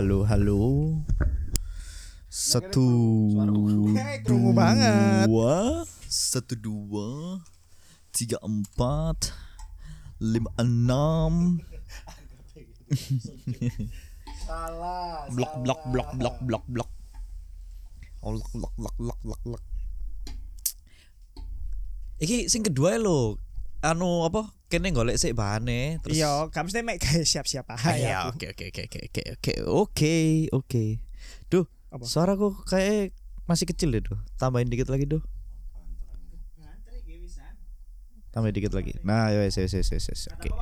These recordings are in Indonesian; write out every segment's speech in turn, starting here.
halo, halo. Satu, krungu banget. dua, satu dua, tiga empat, lima enam. Salah. Blok, blok, blok, blok, blok, blok. Oh, blok, blok, blok, blok, blok, blok. Iki sing kedua lo, anu apa? Kene golek sik bahane, terus. Iya, gak mesti mek gawe siap-siap aja. Iya, oke oke oke oke oke oke oke oke. Duh, Apa? suaraku kayak masih kecil deh tuh. Tambahin dikit lagi duh. Tambahin dikit lagi. Nah, ya wes wes wes wes. Oke.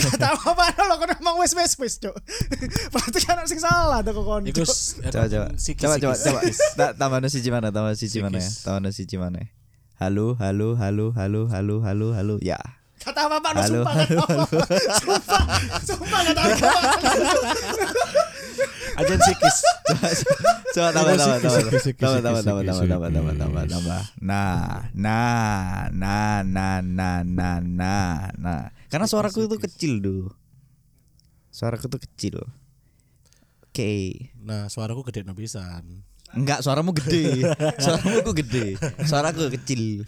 Kata apa lo kok ngomong wes wes wes, Cuk. Berarti kan sing salah tuh kok. Iku Coba coba. Coba coba coba. sikis. Ta- Tambahnya siji mana? Tambah siji mana ya? Tambahnya siji mana? Halo, halo, halo, halo, halo, halo, halo. Ya. Kata apa lo Halo, sumpah halo, apa. Sumpah, sumpah kata apa. Ajan sikis. Coba coba tambah tambah tambah tambah tambah tambah tambah tambah tambah tambah sikis. tambah. Nah, nah, nah, nah, nah, nah, nah, nah. Karena suaraku itu kecil tuh. Suaraku tuh kecil. Oke. Nah, suaraku gede no pisan. Enggak, suaramu gede. Suaramu kok gede. Suaraku kecil.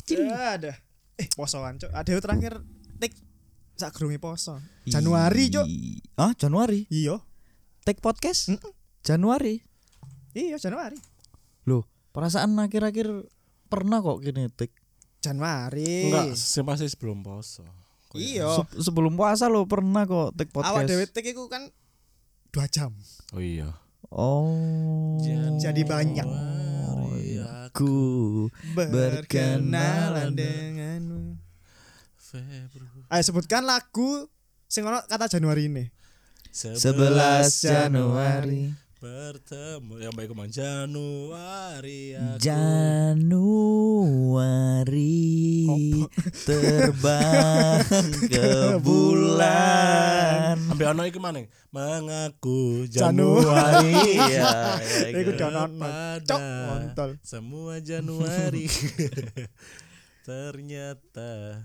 Kecil. Ya, ada. Eh, posoan, Cuk. Ada yang terakhir tik sak grungi poso. Januari, Cuk. Ih. Ah, Januari. Iya. Take podcast. Mm-mm. Januari. Iya, Januari. Loh, perasaan akhir-akhir pernah kok gini take. Januari. Enggak, sih masih sebelum poso. Iya. Se- sebelum puasa lo pernah kok take podcast. Awak dhewe tik iku kan 2 jam. Oh iya. Oh. Jadi banyak. Januari aku Ku Berkenalan denganmu. Ayo sebutkan lagu sing ono kata Januari ini. 11 Januari bertemu. Yang baik kemang Januari aku. Januari terbang ke bulan. Ambil ono iki maneh. Mengaku Januari. Iku iya. donon Kepada cok kontol. semua Januari. Ternyata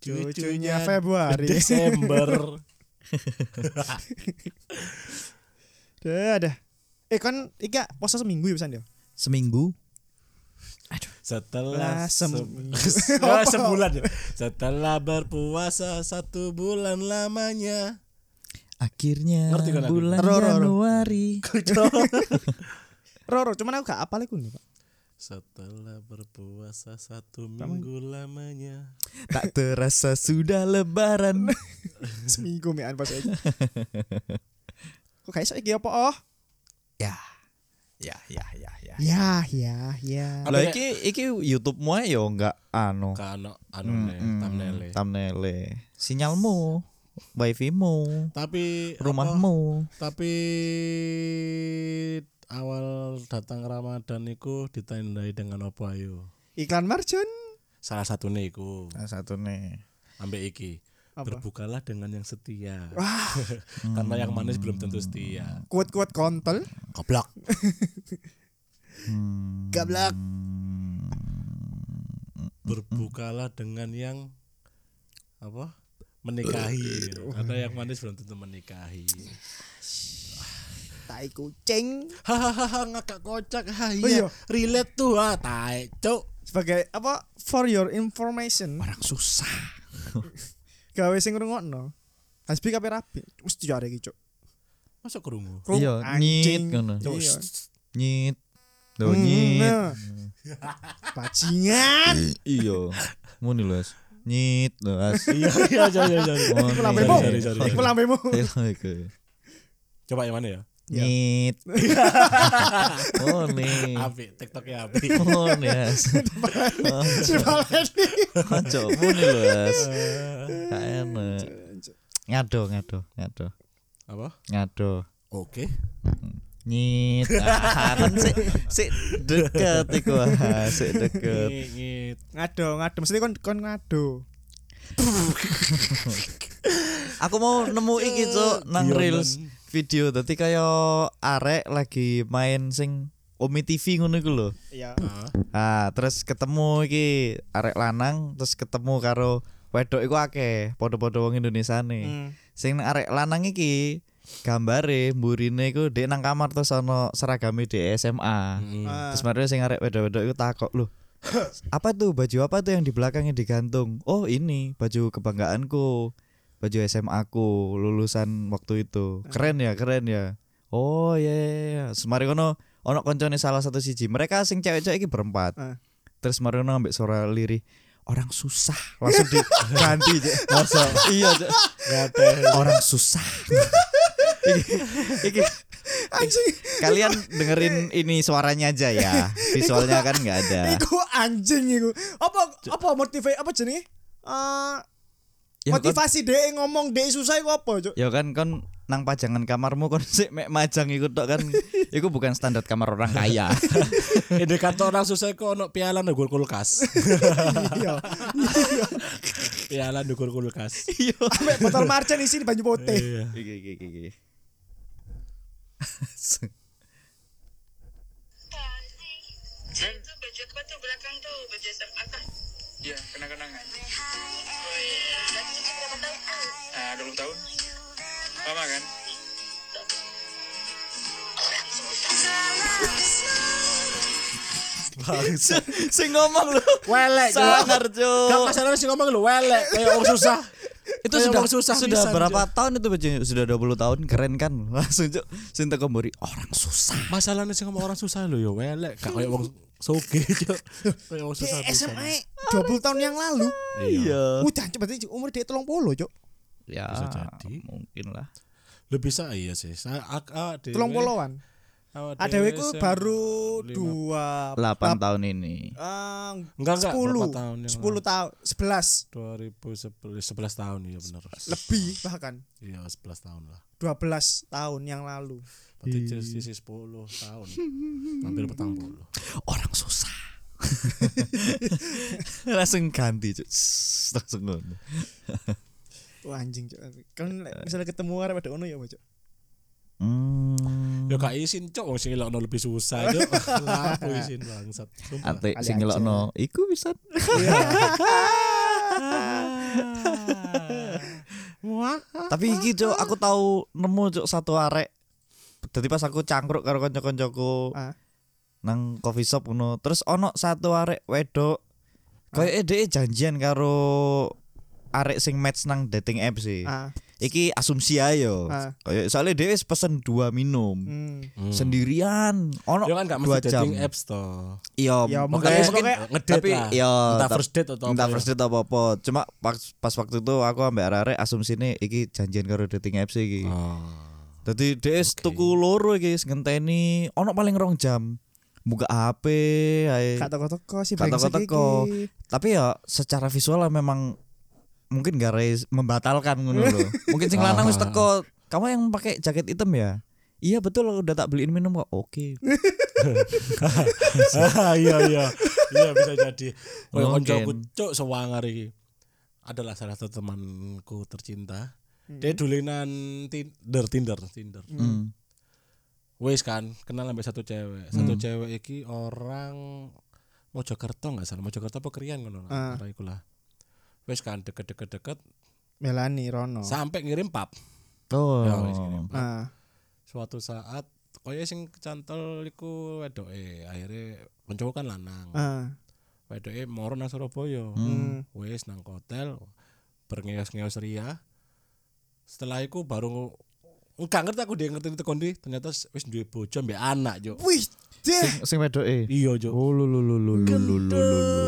Cucunya Februari. Desember Dah ada. Eh kan ika puasa seminggu ya pesan dia. Seminggu setelah Lah, sem- se- Oh, sebulan ya. Setelah berpuasa satu bulan lamanya. akhirnya Ngerti kan bulan Ro, ro, ro. Januari Roro, cuman aku gak apal iku nih, Pak. Setelah berpuasa satu minggu lamanya. tak terasa sudah lebaran Seminggu mian pas iki. Kok kayak iki apa oh? ya ya ya ya ya Ya, ya, ya. lah iki iki YouTube mu ya enggak anu Kano anu ne, Mm-mm. thumbnail-e. thumbnail-e. sinyalmu wifi-mu Tapi apa, rumahmu tapi awal datang Ramadan iku ditandai dengan apa ayo? Iklan marjan. Salah satu iku salah satu nih ambek iki. Apa? Berbukalah dengan yang setia. Wah, Karena yang manis belum tentu setia. kuat-kuat kontol. Goblok. Hmm. Gablak. Berbukalah dengan yang apa? Menikahi. Karena yang manis belum tentu menikahi. Tai kucing. Hahaha ngakak kocak. Ha, Oh iya. iya. Relate tuh ah, tai, cuk. Sebagai apa? For your information. orang susah Gawe sing ngrungokno. Hasbi kabeh rapi. Mesti jare iki, Cuk. Masa kerungu? Krung, iya nyit ngono Iya. nyit do Hmm, nyit nah. Bajingan. iya ngono lho As. nyit lho as Iya, iya, iya, iya, iya. Iku lambemu. Iku lambemu. Iya. Coba yang mana ya? Iya. nyit oh nih Api, TikToknya api. oh Si Valeni. Kocok muni lho as gak enak ngado ngado ngado Apa? ngado Oke. nyit ah, kan sik sik deket iku ah sik deket Ngit. Ngado, ngado. Mesti kon kon ngado. aku mau nemu iki cuk nang Bionan. reels video dadi kaya arek lagi main sing Omi TV ngono iku lho Iya. Ah, ah terus ketemu iki arek lanang terus ketemu karo wedok iku akeh padha-padha wong Indonesia nih Hmm. Sing arek lanang iki gambare mburine iku dek nang kamar terus ono seragame di SMA. Mm. Ah. Terus mari sing arek wedok-wedok iku takok loh. apa tuh baju apa tuh yang di belakangnya digantung? Oh ini baju kebanggaanku, baju SMA ku lulusan waktu itu. Keren ya, keren ya. Oh iya, iya, iya. Semari kono ono koncone salah satu siji. Mereka sing cewek-cewek iki berempat. Ah. Terus mari kono ambek suara lirih orang susah langsung diganti. Masa iya orang susah iki, iki, Anjing. kalian dengerin ini suaranya aja ya visualnya kan nggak ada Iku anjing iku. Apa apa motivasi apa jenenge? Eh Ya, kan- motivasi dhek ngomong dhek susah iku apa, Cuk? ya kan kon nang pajangan kamarmu kon sik mek majang iku tok kan iku bukan standar kamar orang kaya Indikator orang susah kok ono piala ndukur kulkas. Iya. piala ndukur kulkas. iya Ambek botol marjan isi di banyu putih. Iya. iki iki iki, iki Itu baju apa tuh belakang tuh baju kan? Iya, kenang-kenangan. Oh iya. Nah, 20 tahun. Lama kan? Bangsa. sing ngomong lu Welek, Cuk. sangar Gak Cuk. masalah sih ngomong lu welek kayak orang susah. itu Kayak sudah orang susah sudah pisan, berapa Cuk. tahun itu baju sudah 20 tahun keren kan langsung cuk sing teko mburi orang susah Masalahnya sih ngomong orang susah lo ya welek. Gak kayak orang Soge cok. SMA oh, puluh gitu. tahun yang lalu. Iya. iya. Udah cepat umur dia 30 cok. Ya. Bisa jadi. Mungkin lah. Lebih saya iya sih. Saya ah, ah, ak, Tolong poloan Adewe dewe ku baru lima- 2 8 tahun ini Eh, Enggak, enggak, 10 berapa tahun yang 10 tahun 11 2011 11 tahun iya benar. lebih bahkan Iya 11 tahun lah. 12 tahun yang lalu Berarti sisi 10 tahun. Hampir petang puluh. orang susah langsung ganti cuk langsung ngono Wah anjing Cuk. kan misalnya ketemu arek pada ono ya Cuk. Hmm. Ya gak izin cok wong sing ngelokno lebih susah cok. Lapo izin bangsat. Ate sing ngelokno iku bisa Wah. tapi iki cuk aku tahu nemu cuk satu arek Jadi pas aku cangkruk karo kanca-kancaku Ah. nang coffee shop ngono. Terus ono satu arek wedok Kayak dhek janjian karo arek sing match nang dating app sih. Ah, Iki asumsi ae yo. Ah. Kayak soalnya dia pesen dua minum. hmm. Sendirian. Ono Ya kan gak dua mesti jam. dating apps toh. Iya, Ya, mungkin, makanya- mungkin ngedate tapi lah. ya entah first date atau entah first date apa apa. Cuma pas, pas waktu itu aku ambek arek asumsine iki janjian karo dating apps iki. Oh. Dadi DS Oke. tuku loro iki ngenteni ono paling rong jam. Buka HP ae. Gak toko-toko sih brengsek toko-toko. Tapi ya secara visual memang mungkin gak res membatalkan ngono loh. Mungkin sing lanang wis teko, kamu yang pakai jaket hitam ya? Iya betul udah tak beliin minum kok. Oke. Ah, iya iya. Iya bisa jadi. Mungkin. koncoku cuk sewangar iki. Adalah salah satu temanku tercinta. Dia dulinan Tinder, Tinder, Tinder. Hmm. Wes kan kenal sampai satu cewek. Satu cewek iki orang Mojokerto nggak salah. Mojokerto apa Krian ngono Ah. lah. Wes kan deket-deket-deket Melani Rono. sampai ngirim pap. Oh. Ya, wes ngirim pap. Ah, Suatu saat koyo sing kecantol iku wedoke. Akhirnya koncoku kan lanang. ah. Wedoke moro nang Surabaya. Hmm. Wes nang hotel berngeos-ngeos ria. Setelah itu baru enggak ngerti aku dia ngerti tekan di ternyata wis duwe bojo mbek anak yo. Wih, Sing sing wedoke. Iya, Cuk. Oh lu lu lu lu lu lu lu.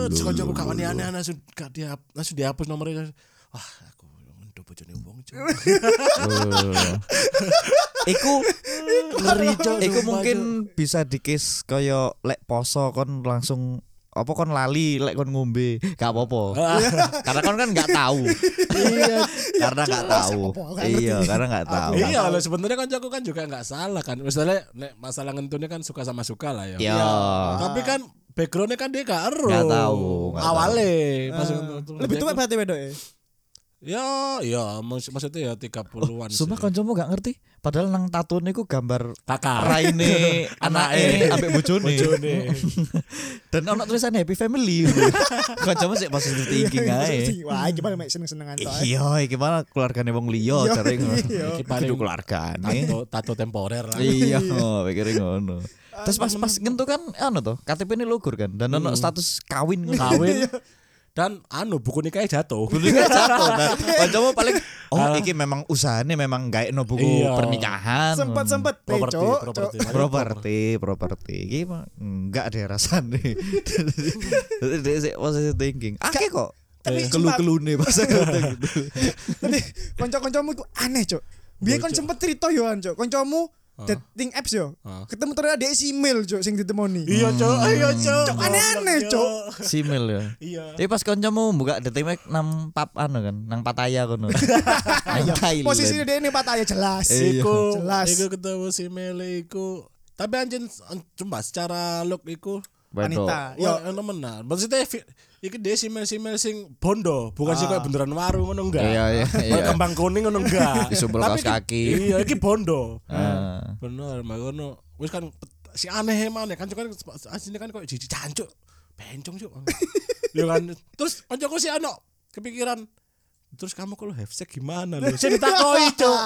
Sekojo kok kawane aneh-aneh gak dihapus nomornya. Kan. Wah, aku mendo bojone nih Cuk. Oh. Iku ngeri, Iku mungkin bisa dikis kaya lek poso kon langsung apa kon lali lek kon ngombe gak apa-apa karena kon kan nggak tahu Iya. karena nggak tahu iya karena nggak tahu Iya, lah sebenarnya kancaku kan juga nggak salah kan. Misalnya nek masalah ngentunnya kan suka sama suka lah ya. ya Tapi kan backgroundnya kan dia gak ero. Nggak tahu. Awalnya pas Ah. Lebih tua berarti wedoke. Ya, ya mak- maksudnya ya 30-an. Sumpah sih. kancamu gak ngerti. Padahal nang tato niku gambar kakak. raine anake ambek bojone. Bojone. Dan ono tulisannya happy family. kancamu sih positive thinking ae. Wah, gimana mek seneng-senengan to. ae. Iya, iki malah keluargane wong liya Iya, jare ngono. iya. Iki paling keluargane. tato, tato temporer lah. Iya, pikirnya ngono. Terus pas pas ngentu kan anu to, KTP ini lugur kan dan ono status kawin. Kawin. Dan anu buku nikahnya jatuh. Buku kan jatuh. Nah, kancamu paling oh iki memang usahane memang gawe no buku Iya. pernikahan. Sempet-sempet eh, Properti, Cok, properti. Cok. properti properti iki mah enggak ada rasane jadi dia sih positive thinking akeh kok Tapi kelu kelune pas Tapi kanca-kancamu itu aneh, Cok. Biar kon sempet cerita yo an, Cok. Kancamu dating apps yo. Ketemu ternyata dia si email, Cok, sing ditemoni. Iya, Cok. Iya, Cok. Cok, aneh-aneh, Cok. simil ya Iya. tapi pas kancamu buka detik mek nang pap anu kan nang Pattaya kono Thailand. Posisinya dia ini patah ya jelas. Iya. Iku, Jelas. iku ketemu si Mele iku. Tapi anjing cuma secara look iku. Wanita. Yo, Yo, menar. Maksudnya iki dia si Mel si Mel sing bondo, bukan sih kayak beneran warung ngono enggak. Iya, iya, iya. kembang kuning ngono enggak. Disumbel Tapi kaos kaki. Iya, iki bondo. Ah. Bener, makono wis kan si aneh emang kan kan aslinya kan kok jiji jancuk. Bencong cuk. ya kan. Terus kancaku si ano kepikiran Terus kamu kalau have sex gimana lu? Saya ditakoi, Cuk.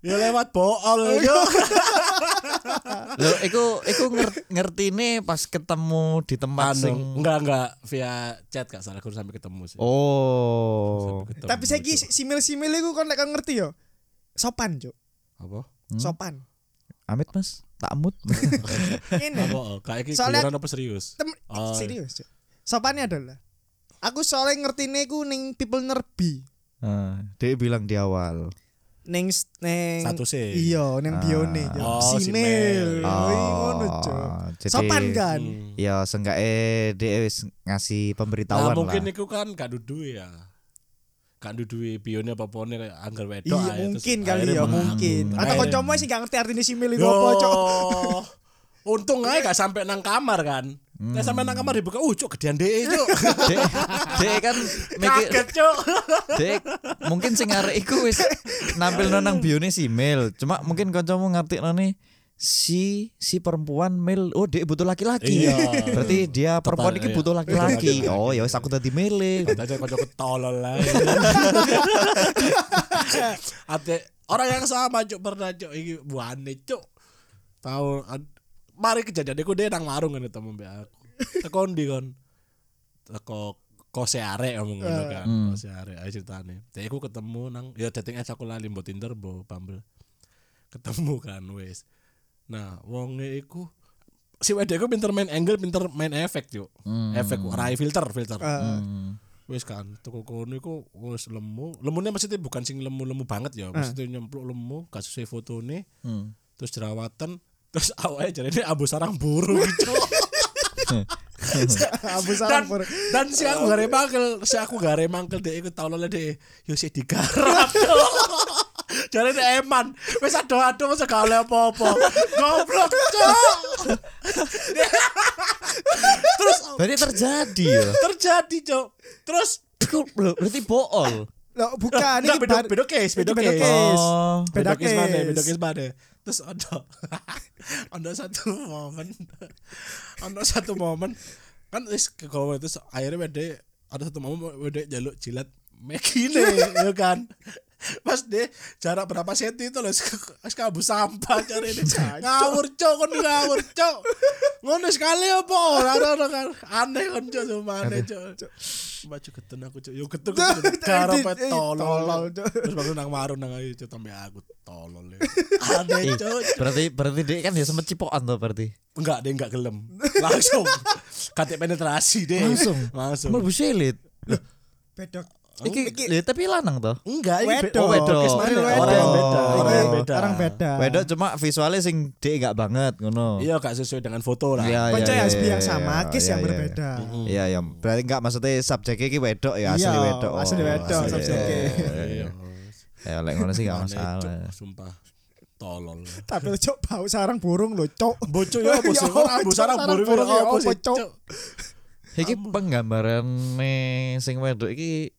Ya lewat bool, Cuk. Loh, iku iku ngertine pas ketemu di tempat sing Anu, enggak enggak via chat gak salah aku sampai ketemu sih. Oh. Sampai ketemu, tapi saya Cuk. simil-simil iku kon lek kon ngerti yo. Sopan, Cuk. apa? Sopan. Amit Mas, tak amut. Ini. Apa? oh, Kayak iki Soalnya- guyonan apa serius? Tem- Oh. serius, Cuk. Sopannya adalah Aku soalnya ngertine ku ning people nerbi. Ah, dia bilang di awal. Neng neng Satu sih. Iya, neng bione. Cuk. Oh, simil. Oh, ngono, Sopan kan? Hmm. Ya seenggaknya dia wis ngasih Nah, pemberitahuan mungkin lah. iku kan gak dudu ya. Gak dudu bione apa pone kayak anggar wedok Iya, ae, terus mungkin kali ya, mungkin. Atau kancamu sih gak ngerti artinya simil iku apa, Cuk. Untung aja gak sampai nang kamar kan. Hmm. Nah, sampai nang kamar dibuka, uh cuk gedean DE cuk. Dek, dek kan mikir Kaget cuk. dek mungkin sing arek iku wis nampil nang bione si Mel. Cuma mungkin kancamu ngerti nih si si perempuan Mel oh dia butuh laki-laki. Iya. Berarti dia perempuan iya. iki butuh laki-laki. Oh ya wis aku tadi mele. Kocok tolol lah. Ate orang yang sama cuk pernah cuk iki buane cuk. Tahu mari kejadian iku dia nang warung kan ketemu mbak aku. Teko ndi kon? Teko kose arek ngomong ngono kan. Kose arek ayo ceritane. Jadi aku ketemu nang ya dating apps aku lali mbok Tinder mbok Bumble. Ketemu kan wis. Nah, wonge iku si wedek iku pinter main angle, pinter main efek yuk. Efek rai filter, filter. Hmm. Wis kan, tuku kono iku wis lemu. Lemune maksudnya bukan sing lemu-lemu banget ya, maksudnya nyempluk lemu, sesuai fotone, Hmm. terus jerawatan, terus awake jarene ambu sarang burung. Abu dan, sarang pur. dan si aku gare mangkel, si aku gare mangkel dek iku tau lele dek, yo si digarap. Cuk. Jarene eman, wis ado-ado masa gak oleh apa-apa. Goblok, Cuk. terus Berarti terjadi ya. terjadi, Cuk. Terus berarti bool. Loh, bukan ini beda, beda case, beda case. case. Oh. Beda beda case mana, case. beda case mana. Terus ada ada satu momen ada satu momen. Kan wis ke kowe terus akhirnya wede ada satu momen wede jaluk jilat. Mekine ya kan Pas deh jarak berapa senti itu loh wis kabu sampah cari ini. Ngawur cok kon ngawur cok. Ngono sekali apa? Ora ora kan aneh kan cok cuma aneh cok. baju ketun aku cok. Yo ketun garap Eh, tolol. terus baru nang warung nang ayo cok tambah aku tolol ya. Aneh cok. berarti berarti dia kan dia sempet cipokan tuh berarti. enggak deh enggak gelem. Langsung. Kate penetrasi deh. Langsung. langsung. Mlebu selit. Bedok. Iki lho, tapi lanang toh. enggak be- Wedok. oh, wedok? Wedok. orang beda Oh. orang yang Iki beda Orang beda. Wedok cuma visualnya sing dia enggak banget ngono. iya gak sesuai dengan foto lah Iya, Konco iya, ya iya, yang sama, iya, case iya, yang iya. berbeda. Iya, iya. Berarti enggak maksudnya subjeknya iki wedok ya, asli Iya, wedok. asli wedok, asli. subjeknya. iya Ya, lek ngono sih Cok. masalah. sumpah tolol Tapi lo cok bau sarang burung lo cok. bocok ya sih Ya, Cok, sarang burung ya ya sih Cok? Cok? Iki penggambaran sing wedok iki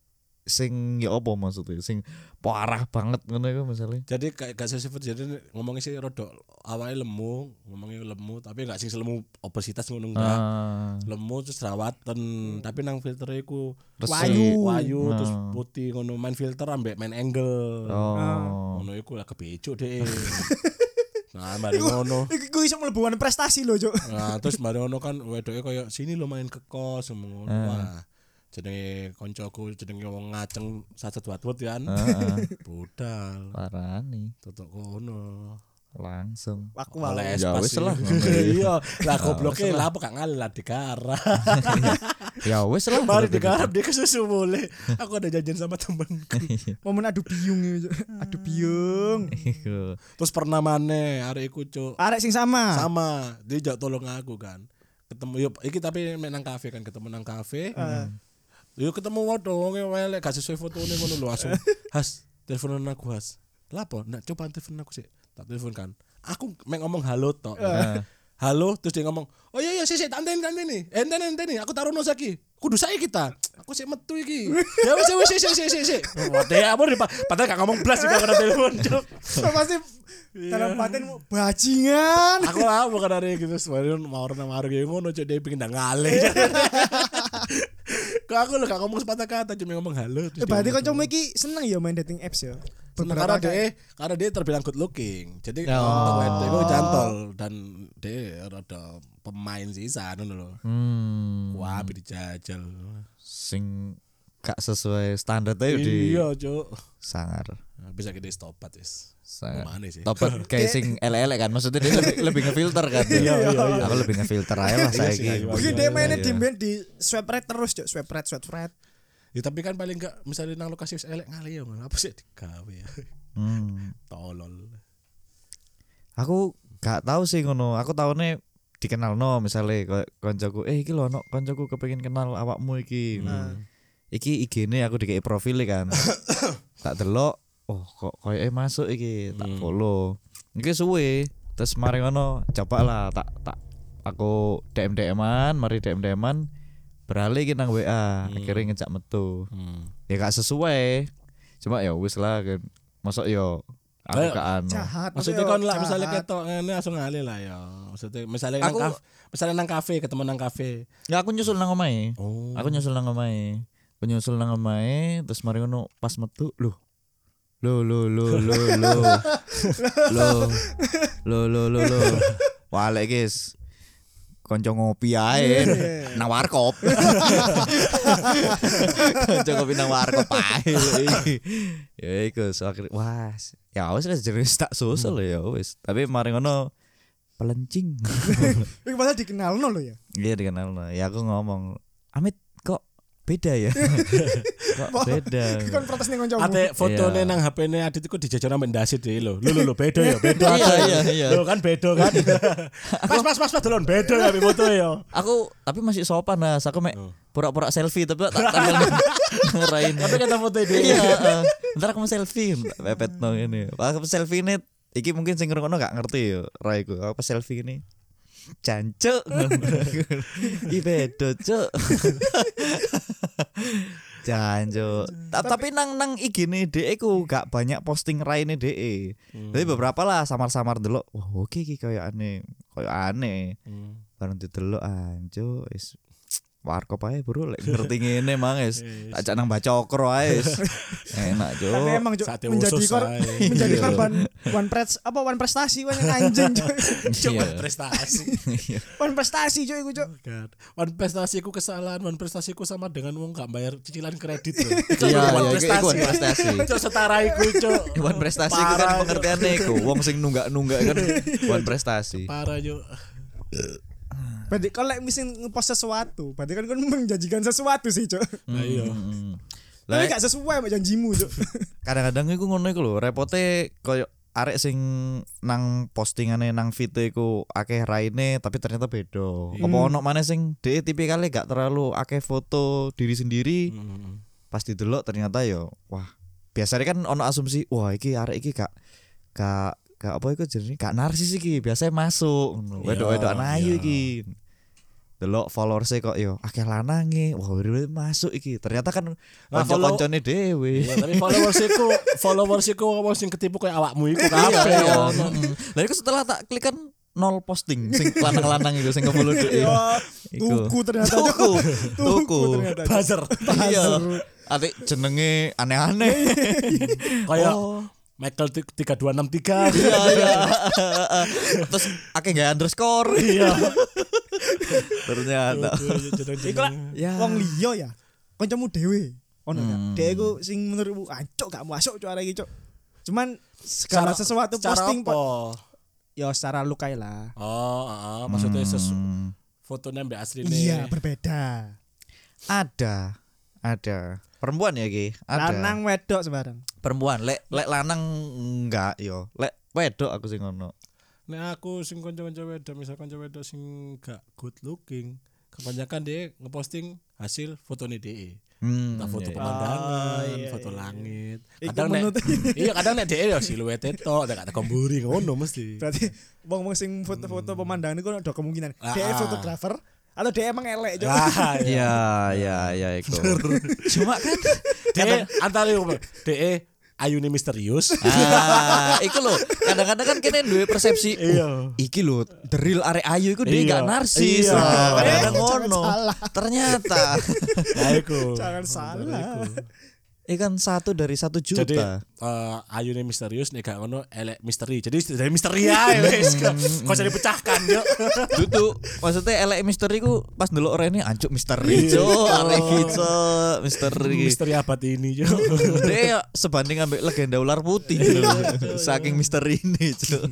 sing ya apa maksudnya sing parah banget ngono iku misalnya Jadi kayak gak sifat jadi ngomongnya sih rodok awalnya lemu, ngomongnya lemu tapi gak sih selemu obesitas ngono enggak. ah Lemu terus jerawatan, tapi nang filter iku. Wayu. wayu terus Ah. putih ngono main filter ambek main angle. oh Ngono iku lah kebecu deh. nah, mari ngono. Iku iku iso mlebu prestasi lho, Cuk. Nah, terus mari ngono kan wedoke koyo sini lo main ke kos ngono. Wah. Jenenge koncoku jenenge wong ngaceng sacet watwet kan. ah. Budal. parah nih Tutuk kono. langsung Aku mau. Oleh Ya wis lah. Iya, lah gobloknya lah apa gak ngalah digarap. ya wes lah Mari berarti digarap dia kesusu boleh. Aku ada janjian sama temenku. Momen adu biung ya. Adu biung. gitu. Terus pernah mana hari iku cuk. Arek sing sama. Sama, dia jak tolong aku kan. Ketemu yuk, iki tapi main nang kafe kan ketemu nang kafe. Yuk ketemu waduh wong welek gak sesuai fotone ngono lho langsung. Has, teleponan aku Has. Lapo? Nak coba telepon aku sih. Tak telepon kan. Aku main ngomong halo tok. Halo, terus dia ngomong, "Oh iya iya, sih sih, tante tante nih. Enten enten nih, aku taruh nos lagi. Kudu saya kita. Aku sih metu iki. Ya wis wis sih sih sih sih. Wah, dia apa padahal gak ngomong blas juga karena telepon, Cuk. Pasti dalam batin bajingan. aku lah bukan dari gitu sebenarnya mau orang mau orang ngono cok dia pengen ngalih kok aku lo gak ngomong sepatah kata cuma ngomong halo terus Eh, berarti ngomong, kancamu iki seneng ya main dating apps ya. Seneng karena dia karena dia terbilang good looking jadi Oh. untuk wedok itu jantol dan dia rada pemain sisa ngono lho. Hmm. Wah dijajal. Sing gak sesuai standar aja di iya cok sangar. Nah, bisa gede stopat wis sangar Mana sih? topat kayak sing kan maksudnya dia lebih, lebih ngefilter kan iya iya aku lebih ngefilter aja lah saya sih, iya, Mungkin iya, dia mainnya iya. di di swipe right terus, Cuk. Swipe right, swipe right. ya tapi kan paling gak misalnya nang lokasi wis elek ngalih ya ngono. apa sih digawe ya hmm. tolol aku gak tahu sih ngono aku tahunya dikenal no misalnya koncoku eh iki lho no koncoku kepengin kenal awakmu iki iki IG-ne aku dikei profil kan tak delok oh kok koyo eh masuk iki? Tak follow iki suwe. Terus mari ngono coba lah tak tak aku DM DM-an mari DM DM-an beralih iki nang WA akhirnya ngejak metu. Hmm. ya gak sesuai. Cuma ya wis lah kan. Masuk yo aku Kayak anu Jahat. Maksudnya kan lah misalnya ketok ngene langsung ngalih lah ya. Maksudnya misalnya nang Aku- kafe, misalnya nang kafe ketemu nang kafe. ya aku nyusul nang omahe. Oh. aku nyusul nang omahe. Aku nyusul nang omahe terus mari ngono pas metu loh lo lo lo lo lo. Lo lo lo lo lo. Wale guys konco ngopi ae. Nang warkop. Konco ngopi nang warkop ae ya iku akhir wah ya wis jenis tak susul ya wis. Tapi mari ngono pelencing. Iku padahal dikenal no lo ya. Iya dikenal no. Ya aku ngomong, Amit beda ya? kok beda? Iku kan protes nih kancamu. Ate fotone Iya. nang HP-ne Adit iku dijajar nang ndasit dhewe lho. Lho lho lho beda ya, beda. Iya, Ate. iya, iya. Lho kan beda kan. Mas mas mas mas delon beda ya foto ya. Aku tapi masih sopan Nas. Aku mek Oh. pura-pura selfie tapi tak tampil ngerain. Tapi kata foto dia. Iya, ntar aku mau selfie, pepet no ini. Aku selfie ini, iki mungkin sing ngrungokno gak ngerti yo, raiku. Apa selfie ini? Jancuk. Ih beda, Cuk. Jancuk. Ta- Tapi nang nang IG nih DE ku gak banyak posting raine DE. Tapi beberapa lah samar-samar delok. Wah, oke iki koyo aneh, koyo aneh. Hmm. Bareng didelok anjo wis warkop ae bro lek ngerti ngene mang wis tak jak nang bacokro ae enak jo Tapi emang Cuk, Sate menjadi usus kor menjadi Iya. korban one press apa one prestasi one anjing. Coba Iya. prestasi. One prestasi Cuk iku Cuk. God. One prestasiku kesalahan, one prestasiku sama dengan wong gak bayar cicilan kredit. Itu Iya, one iya, iku- iku one prestasi. Cok setara iku, Cok. Wan prestasi itu kan Parah, pengertiannya iku wong sing nunggak-nunggak kan wan prestasi. Parah, Cok. Berarti kalau like, mesti ngepost sesuatu, berarti kan kan menjanjikan sesuatu sih, Cuk. Nah, iya. Mm. Tapi Lah gak sesuai sama janjimu, Cuk. kadang-kadang iku ngono iku lho, repote koyo arek sing nang postingane nang feed iku akeh raine tapi ternyata beda. Apa ono maneh sing dhek tipikalnya gak terlalu akeh foto diri sendiri Hmm. pas didelok ternyata yo wah biasanya kan ono asumsi wah iki arek iki gak gak gak apa iku jenenge gak narsis iki biasanya masuk ngono. Iya, wedok-wedok ayu iya. iki delok followersnya kok yo akeh lanange wah udah masuk iki ternyata kan Nah, kanca-kancane dhewe Iya, tapi followers iku followers iku wong sing ketipu kayak awakmu iku kabeh. Iya, ono. mm. Lah iku setelah tak klik kan nol posting sing lanang-lanang iku sing nge-follow dhewe. Wah, Iku. tuku ternyata Tuku. tuku Buzzer. Iya. Ati jenenge aneh-aneh. Kayak Oh. Michael ti- 3263. Iya iya. Terus akeh gak underscore. Iya. Ternyata. Iku Ya. wong liya ya. Kancamu dhewe. Ono ya. Hmm. Dhek iku sing menurutmu ancuk gak masuk cuk arek iki cuk. Cuman segala sesuatu posting apa? po- ya secara lukai lah. Oh, heeh, maksudnya sesu Hmm. fotonya mbak asli Iya, berbeda. Ada. Ada. Perempuan ya Ki? Ada. Lanang wedok sembarang. Perempuan. Lek lek lanang enggak yo. Lek wedok aku sing ngono. Nek aku sing kanca-kanca wedok, misal kanca wedok sing gak good looking, kebanyakan dia ngeposting hasil fotone DE. Hmm. Entah foto iya, iya. pemandangan, Ah, iya, foto iya. langit. Iku Kadang nek iya kadang nek DE ya siluete tok, nek tak kemburi ngono mesti. Berarti wong-wong sing foto-foto pemandangan itu ada kemungkinan Ah, dia ah. fotografer atau dia emang elek cuk. Ah, iya. Iya, iya, iya iku. Cuma kan DE antara yo DE ayune misterius. ah, iku lho. Kadang-kadang kan kene duwe persepsi. Iya. "Oh, iki lho, the real arek ayu iku dia Iya. gak narsis. Iya. Nah, Kadang-kadang Eh, ngono. Ternyata Nah, iku. Jangan salah. Ikan satu dari satu juta. Jadi eh ayune misterius nek gak ngono elek misteri. Jadi dari misteri ae wis. Kok jadi dipecahkan yo. Dudu, maksudnya elek misteri ku pas ndelok Rene ancuk misteri, Iya. cuk. Arek iki, Cuk. misteri. Misteri abad ini yo. Dia ya sebanding ambek legenda ular putih gitu loh. Saking misteri ini, Cuk.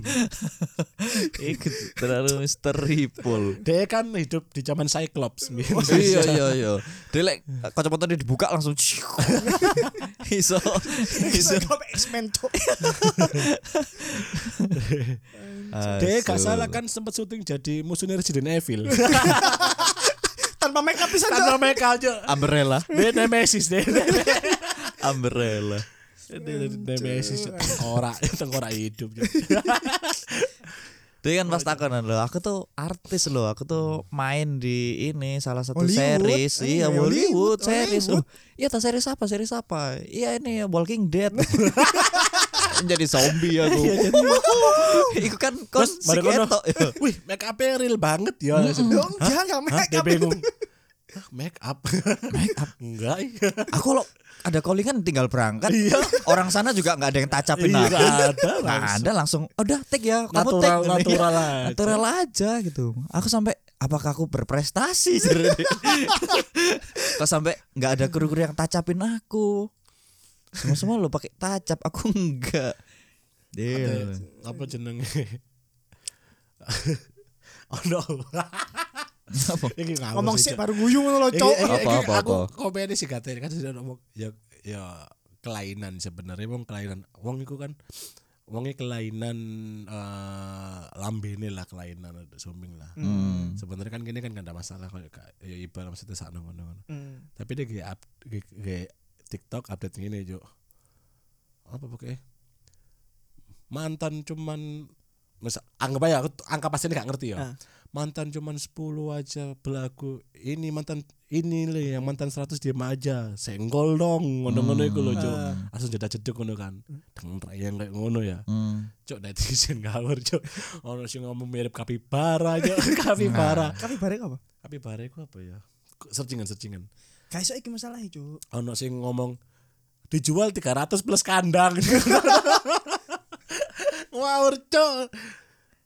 Iku terlalu misteri pol. Dia kan hidup di zaman Cyclops. iya iya iya. Dia lek kacamata dia dibuka langsung iso iso. Kok X-Men cuk. Dia gak salah kan sempat syuting jadi musuhnya Resident Evil. Tanpa make up pisan Karena cuk. mereka aja. Umbrella, Dia Nemesis dia. umbrella. Nemesis. Ora, tengkorak hidup. Dia kan pas takonan loh, aku tuh artis loh, aku tuh main di ini salah satu Hollywood. series, Eh, iya Hollywood, Hollywood, series. Hollywood. Oh, iya tak series apa? Series apa? Iya ini Walking Dead. jadi zombie aku. Iku kan kon si ketok. Wih, make up real banget ya. Enggak enggak Hah? make Dia up. bingung. Make up. make up. Enggak. iya. Aku lo ada callingan tinggal berangkat. Iya. Orang sana juga nggak ada yang tacapin Iya, aku. nggak ada, Nggak ada langsung. Udah take ya, kamu Natural- take. natural Iya, aja. Natural aja gitu. Aku sampai apakah aku berprestasi? Kok sampai nggak ada kru-kru yang tacapin aku. Semua semua lo pakai tacap, aku enggak. Deal. Apa jenenge? oh no. Apa? Iki ngawur Ngomong sih, baru guyu ngono lho apa, aku komen sih katanya kan sudah ngomong ya ya kelainan sebenarnya. Wong kelainan wong iku kan wongnya kelainan eh lambene lah kelainan sumbing lah. Hmm. sebenarnya kan gini kan gak ada masalah kalau kayak ya ibarat maksudnya sakno ngono-ngono Hmm. tapi dia kayak kayak, kayak TikTok update gini jo apa pokoknya? Mantan cuman misal anggap aja aku angka pasti gak ngerti ya. Ah. mantan cuman 10 aja belaku ini mantan ini le yang mantan 100 diam aja. Senggol dong ngono-ngono iku lho jo langsung jeda jeduk ngono kan. Dengan yang kayak ngono ya. Hmm. cok netizen ngawur cok ono sing ngomong mirip kapibara cok kapibara. Tapi bareng apa? kapibara iku apa ya? Searchingan searchingan Gak iso iki masalah cuk. ono sing ngomong dijual 300 plus kandang ngawur cok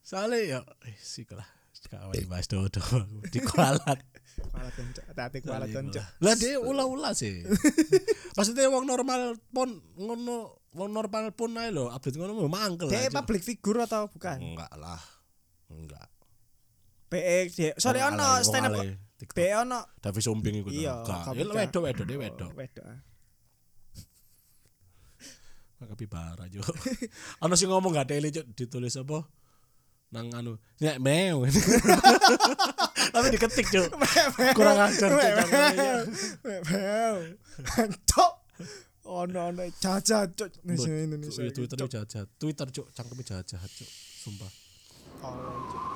soalnya ya eh sih lah kawan dibahas dodo di kualat Kualat cuk. Hati-hati kualat kan cuk. lah dia ulah-ulah sih maksudnya wong normal pun ngono wong normal pun ae lho update ngono mau mangkel Dia aja. public figure atau bukan? enggak lah enggak PX dia. Sorry Wong ono alay, wong stand up. Be ono Davi Sumbing iku Iya, ya wedok wedok dia wedok wedok. Kapibara jo ono sing ngomong gak tele ditulis apa? Nang anu nek mew tapi diketik cuk. Kurang ajar cangkemnya. Cuk. Ono ono jajan cuk Indonesia Cuk, Indonesia. Twitter jahat Twitter cuk cangkemnya jahat jahat cuk. Sumpah. Tolong, Cuk.